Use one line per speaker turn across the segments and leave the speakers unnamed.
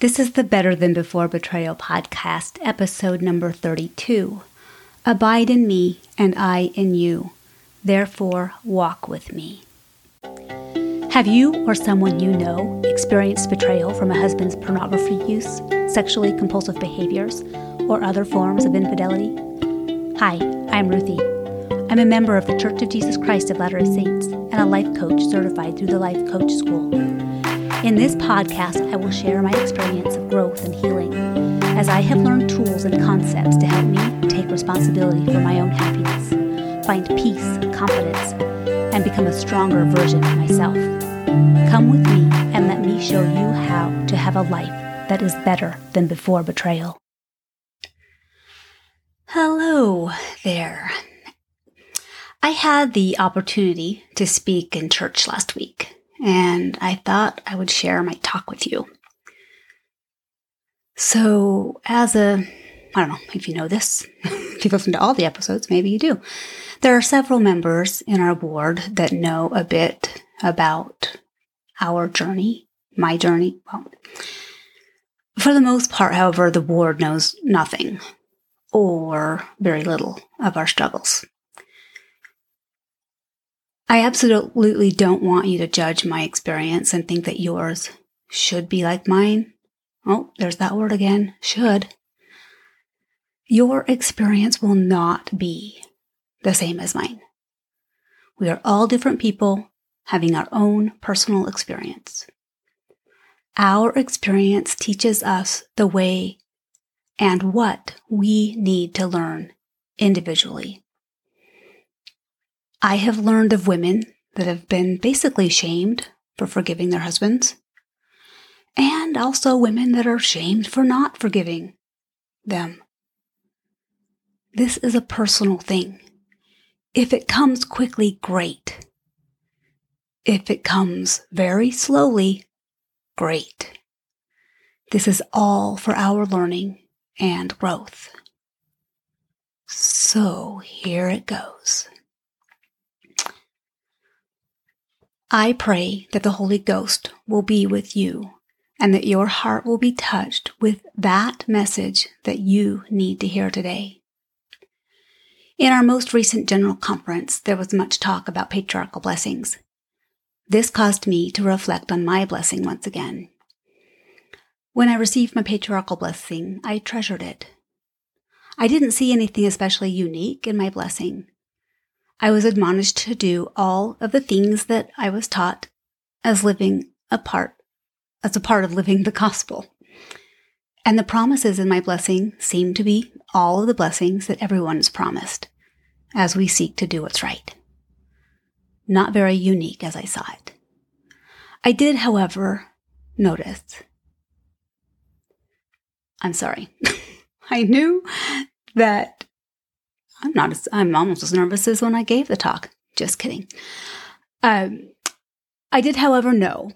This is the Better Than Before Betrayal podcast, episode number 32. Abide in me, and I in you. Therefore, walk with me. Have you or someone you know experienced betrayal from a husband's pornography use, sexually compulsive behaviors, or other forms of infidelity? Hi, I'm Ruthie. I'm a member of the Church of Jesus Christ of Latter day Saints and a life coach certified through the Life Coach School. In this podcast, I will share my experience of growth and healing as I have learned tools and concepts to help me take responsibility for my own happiness, find peace, confidence, and become a stronger version of myself. Come with me and let me show you how to have a life that is better than before betrayal. Hello there. I had the opportunity to speak in church last week and I thought I would share my talk with you. So, as a, I don't know if you know this, if you've listened to all the episodes, maybe you do. There are several members in our board that know a bit about our journey, my journey. Well, for the most part, however, the board knows nothing or very little of our struggles. I absolutely don't want you to judge my experience and think that yours should be like mine. Oh, there's that word again. Should. Your experience will not be the same as mine. We are all different people having our own personal experience. Our experience teaches us the way and what we need to learn individually. I have learned of women that have been basically shamed for forgiving their husbands, and also women that are shamed for not forgiving them. This is a personal thing. If it comes quickly, great. If it comes very slowly, great. This is all for our learning and growth. So here it goes. I pray that the Holy Ghost will be with you and that your heart will be touched with that message that you need to hear today. In our most recent general conference, there was much talk about patriarchal blessings. This caused me to reflect on my blessing once again. When I received my patriarchal blessing, I treasured it. I didn't see anything especially unique in my blessing. I was admonished to do all of the things that I was taught as living a part, as a part of living the gospel. And the promises in my blessing seem to be all of the blessings that everyone is promised as we seek to do what's right. Not very unique as I saw it. I did, however, notice. I'm sorry. I knew that I'm not as, I'm almost as nervous as when I gave the talk. Just kidding. Um, I did, however, know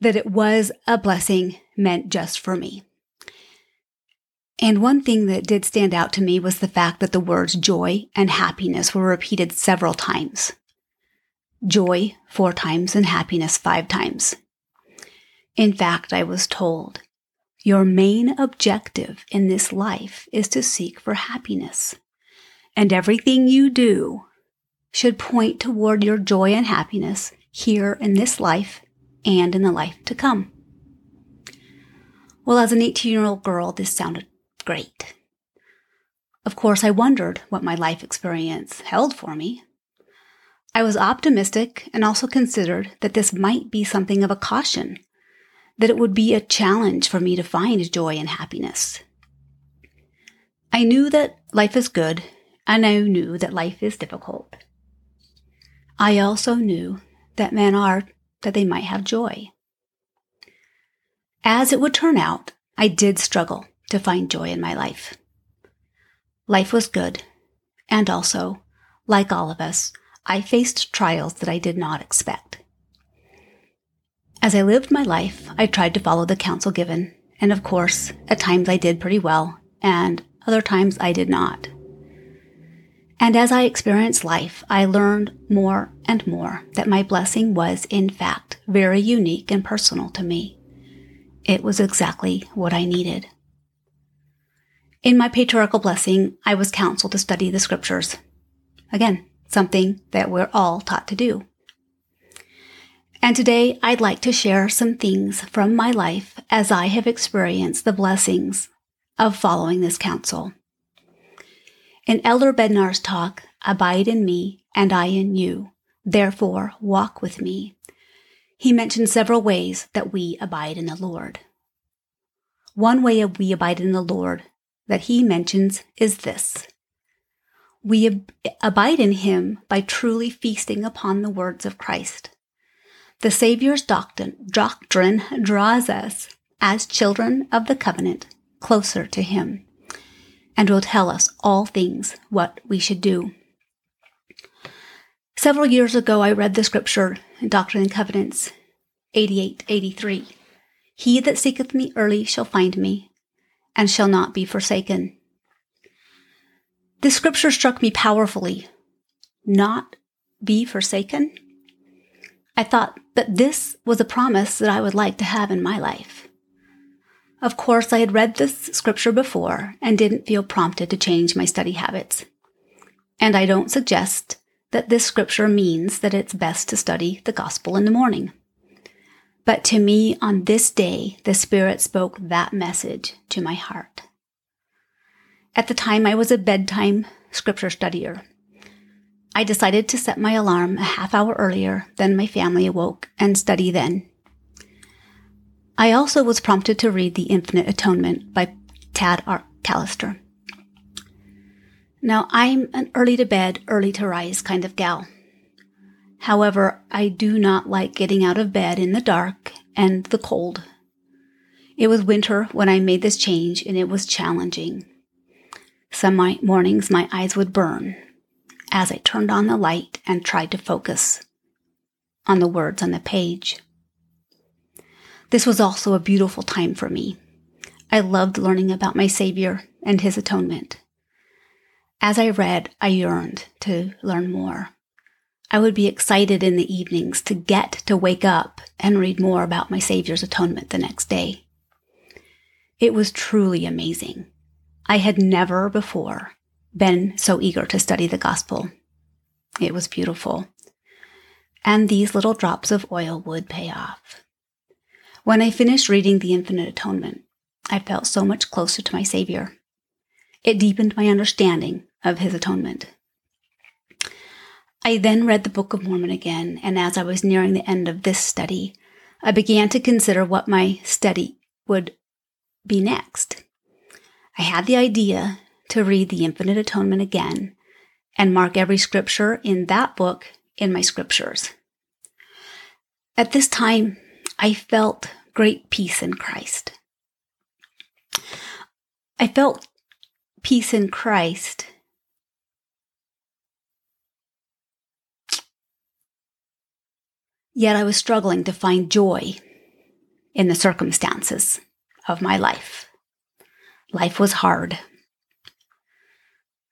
that it was a blessing meant just for me. And one thing that did stand out to me was the fact that the words joy and happiness were repeated several times. Joy four times and happiness five times. In fact, I was told, your main objective in this life is to seek for happiness and everything you do should point toward your joy and happiness here in this life and in the life to come. Well, as an 18 year old girl, this sounded great. Of course, I wondered what my life experience held for me. I was optimistic and also considered that this might be something of a caution, that it would be a challenge for me to find joy and happiness. I knew that life is good I knew that life is difficult. I also knew that men are that they might have joy. As it would turn out, I did struggle to find joy in my life. Life was good, and also, like all of us, I faced trials that I did not expect. As I lived my life, I tried to follow the counsel given, and of course, at times I did pretty well, and other times I did not. And as I experienced life, I learned more and more that my blessing was, in fact, very unique and personal to me. It was exactly what I needed. In my patriarchal blessing, I was counseled to study the scriptures. Again, something that we're all taught to do. And today I'd like to share some things from my life as I have experienced the blessings of following this counsel. In Elder Bednar's talk, Abide in me and I in you, therefore walk with me, he mentioned several ways that we abide in the Lord. One way of we abide in the Lord that he mentions is this. We ab- abide in him by truly feasting upon the words of Christ. The Savior's doctrine, doctrine draws us, as children of the covenant, closer to him and will tell us all things what we should do. Several years ago, I read the scripture in Doctrine and Covenants 88 83. He that seeketh me early shall find me, and shall not be forsaken. This scripture struck me powerfully. Not be forsaken? I thought that this was a promise that I would like to have in my life. Of course, I had read this scripture before and didn't feel prompted to change my study habits. And I don't suggest that this scripture means that it's best to study the gospel in the morning. But to me, on this day, the Spirit spoke that message to my heart. At the time, I was a bedtime scripture studier. I decided to set my alarm a half hour earlier than my family awoke and study then. I also was prompted to read The Infinite Atonement by Tad R. Callister. Now, I'm an early to bed, early to rise kind of gal. However, I do not like getting out of bed in the dark and the cold. It was winter when I made this change and it was challenging. Some mornings my eyes would burn as I turned on the light and tried to focus on the words on the page. This was also a beautiful time for me. I loved learning about my Savior and His atonement. As I read, I yearned to learn more. I would be excited in the evenings to get to wake up and read more about my Savior's atonement the next day. It was truly amazing. I had never before been so eager to study the gospel. It was beautiful. And these little drops of oil would pay off. When I finished reading The Infinite Atonement, I felt so much closer to my Savior. It deepened my understanding of His atonement. I then read the Book of Mormon again, and as I was nearing the end of this study, I began to consider what my study would be next. I had the idea to read the Infinite Atonement again and mark every scripture in that book in my scriptures. At this time, I felt great peace in Christ. I felt peace in Christ Yet I was struggling to find joy in the circumstances of my life. Life was hard.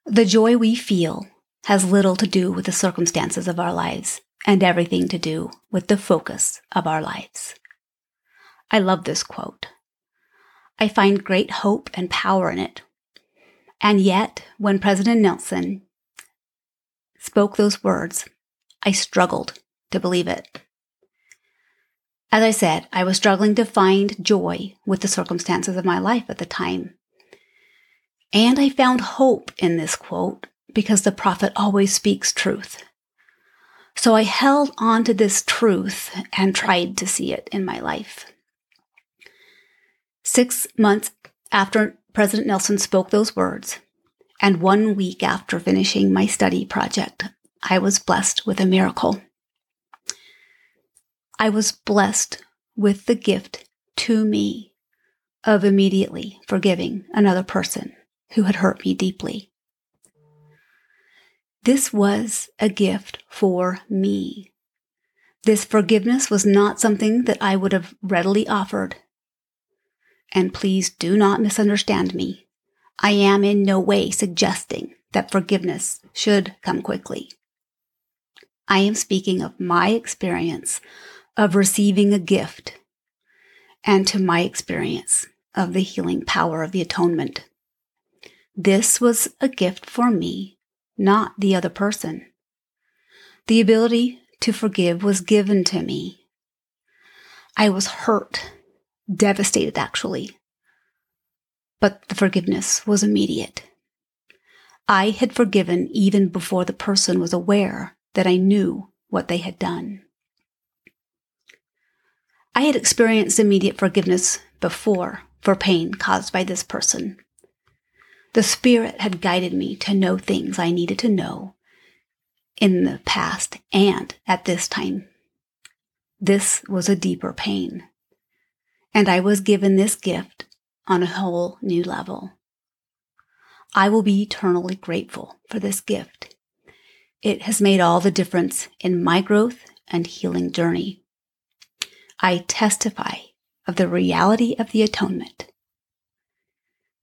The joy we feel has little to do with the circumstances of our lives and everything to do with the focus of our lives. I love this quote. I find great hope and power in it. And yet, when President Nelson spoke those words, I struggled to believe it. As I said, I was struggling to find joy with the circumstances of my life at the time. And I found hope in this quote because the prophet always speaks truth. So I held on to this truth and tried to see it in my life. Six months after President Nelson spoke those words, and one week after finishing my study project, I was blessed with a miracle. I was blessed with the gift to me of immediately forgiving another person who had hurt me deeply. This was a gift for me. This forgiveness was not something that I would have readily offered. And please do not misunderstand me. I am in no way suggesting that forgiveness should come quickly. I am speaking of my experience of receiving a gift and to my experience of the healing power of the atonement. This was a gift for me, not the other person. The ability to forgive was given to me. I was hurt, devastated actually, but the forgiveness was immediate. I had forgiven even before the person was aware that I knew what they had done. I had experienced immediate forgiveness before for pain caused by this person. The Spirit had guided me to know things I needed to know in the past and at this time. This was a deeper pain, and I was given this gift on a whole new level. I will be eternally grateful for this gift. It has made all the difference in my growth and healing journey. I testify of the reality of the atonement.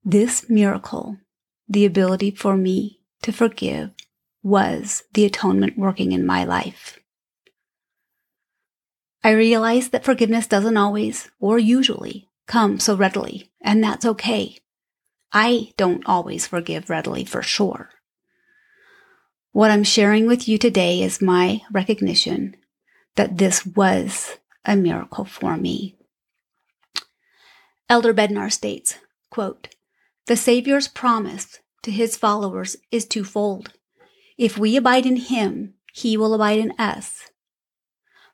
This miracle, the ability for me to forgive, was the atonement working in my life. I realize that forgiveness doesn't always, or usually, come so readily, and that's okay. I don't always forgive readily for sure. What I'm sharing with you today is my recognition that this was a miracle for me. Elder Bednar states, quote, The Savior's promise to his followers is twofold. If we abide in him, he will abide in us.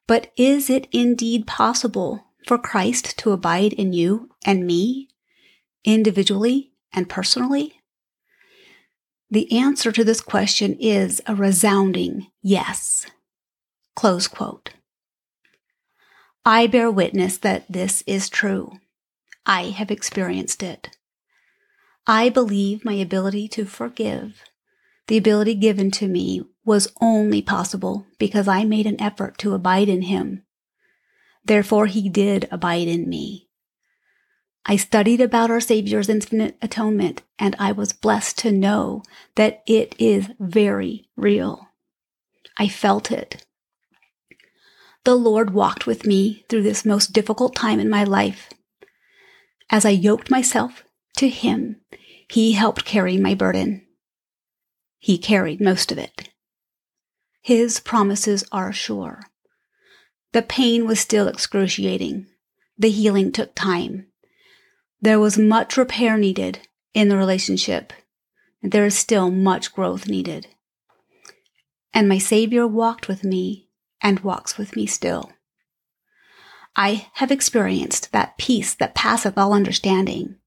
But is it indeed possible for Christ to abide in you and me, individually and personally? The answer to this question is a resounding yes. Close quote. I bear witness that this is true. I have experienced it. I believe my ability to forgive, the ability given to me, was only possible because I made an effort to abide in Him. Therefore, He did abide in me. I studied about our Savior's infinite atonement, and I was blessed to know that it is very real. I felt it. The Lord walked with me through this most difficult time in my life. As I yoked myself to Him, He helped carry my burden. He carried most of it. His promises are sure. The pain was still excruciating. The healing took time. There was much repair needed in the relationship, there is still much growth needed. And my Savior walked with me and walks with me still. I have experienced that peace that passeth all understanding.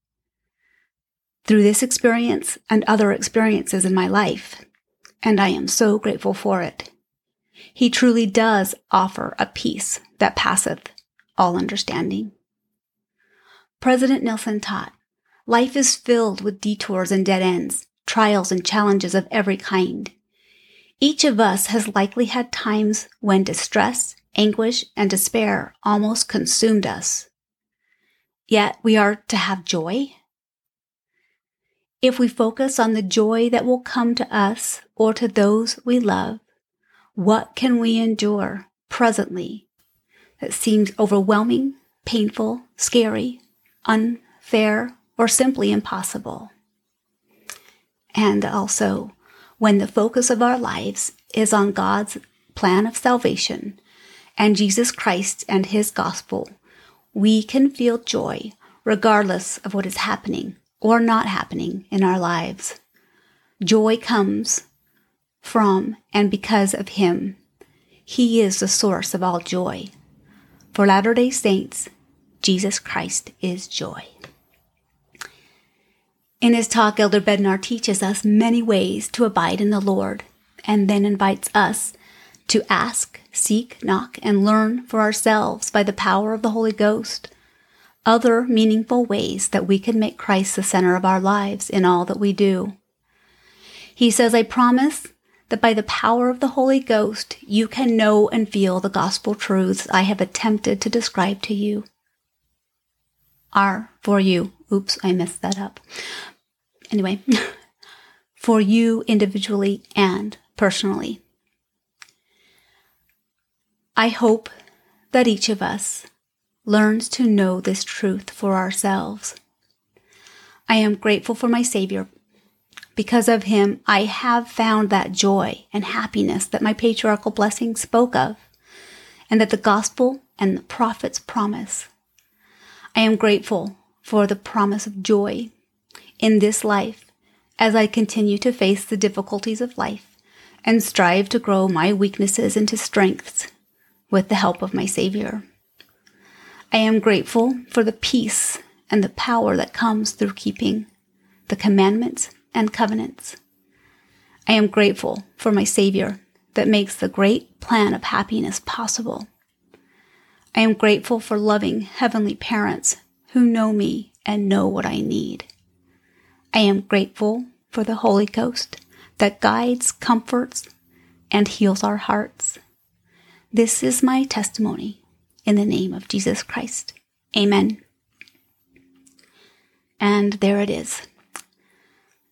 Through this experience and other experiences in my life, and I am so grateful for it. He truly does offer a peace that passeth all understanding. President Nelson taught life is filled with detours and dead ends, trials and challenges of every kind. Each of us has likely had times when distress, anguish, and despair almost consumed us. Yet we are to have joy. If we focus on the joy that will come to us or to those we love, what can we endure presently that seems overwhelming, painful, scary, unfair, or simply impossible. And also, when the focus of our lives is on God's plan of salvation and Jesus Christ and His gospel, we can feel joy regardless of what is happening or not happening in our lives. Joy comes from and because of Him. He is the source of all joy. For Latter day Saints, Jesus Christ is joy. In his talk, Elder Bednar teaches us many ways to abide in the Lord and then invites us to ask, seek, knock, and learn for ourselves by the power of the Holy Ghost other meaningful ways that we can make Christ the center of our lives in all that we do. He says, I promise that by the power of the Holy Ghost, you can know and feel the gospel truths I have attempted to describe to you are for you. Oops, I messed that up. Anyway, for you individually and personally. I hope that each of us learns to know this truth for ourselves. I am grateful for my Savior. Because of him, I have found that joy and happiness that my patriarchal blessing spoke of, and that the gospel and the prophets promise. I am grateful for the promise of joy in this life as I continue to face the difficulties of life and strive to grow my weaknesses into strengths with the help of my Savior. I am grateful for the peace and the power that comes through keeping the commandments and covenants. I am grateful for my Savior that makes the great plan of happiness possible. I am grateful for loving heavenly parents who know me and know what I need. I am grateful for the Holy Ghost that guides, comforts, and heals our hearts. This is my testimony in the name of Jesus Christ. Amen. And there it is.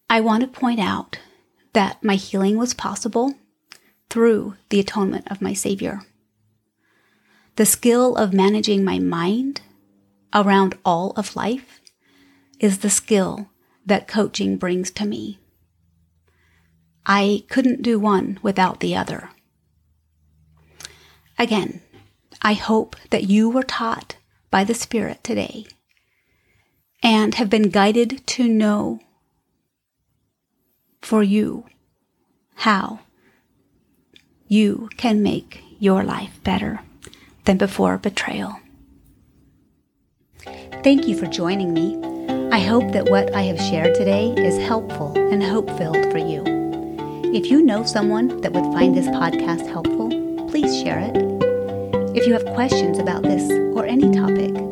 I want to point out that my healing was possible through the atonement of my Savior. The skill of managing my mind around all of life is the skill that coaching brings to me. I couldn't do one without the other. Again, I hope that you were taught by the Spirit today and have been guided to know for you how you can make your life better than before betrayal. Thank you for joining me. I hope that what I have shared today is helpful and hope filled for you. If you know someone that would find this podcast helpful, please share it. If you have questions about this or any topic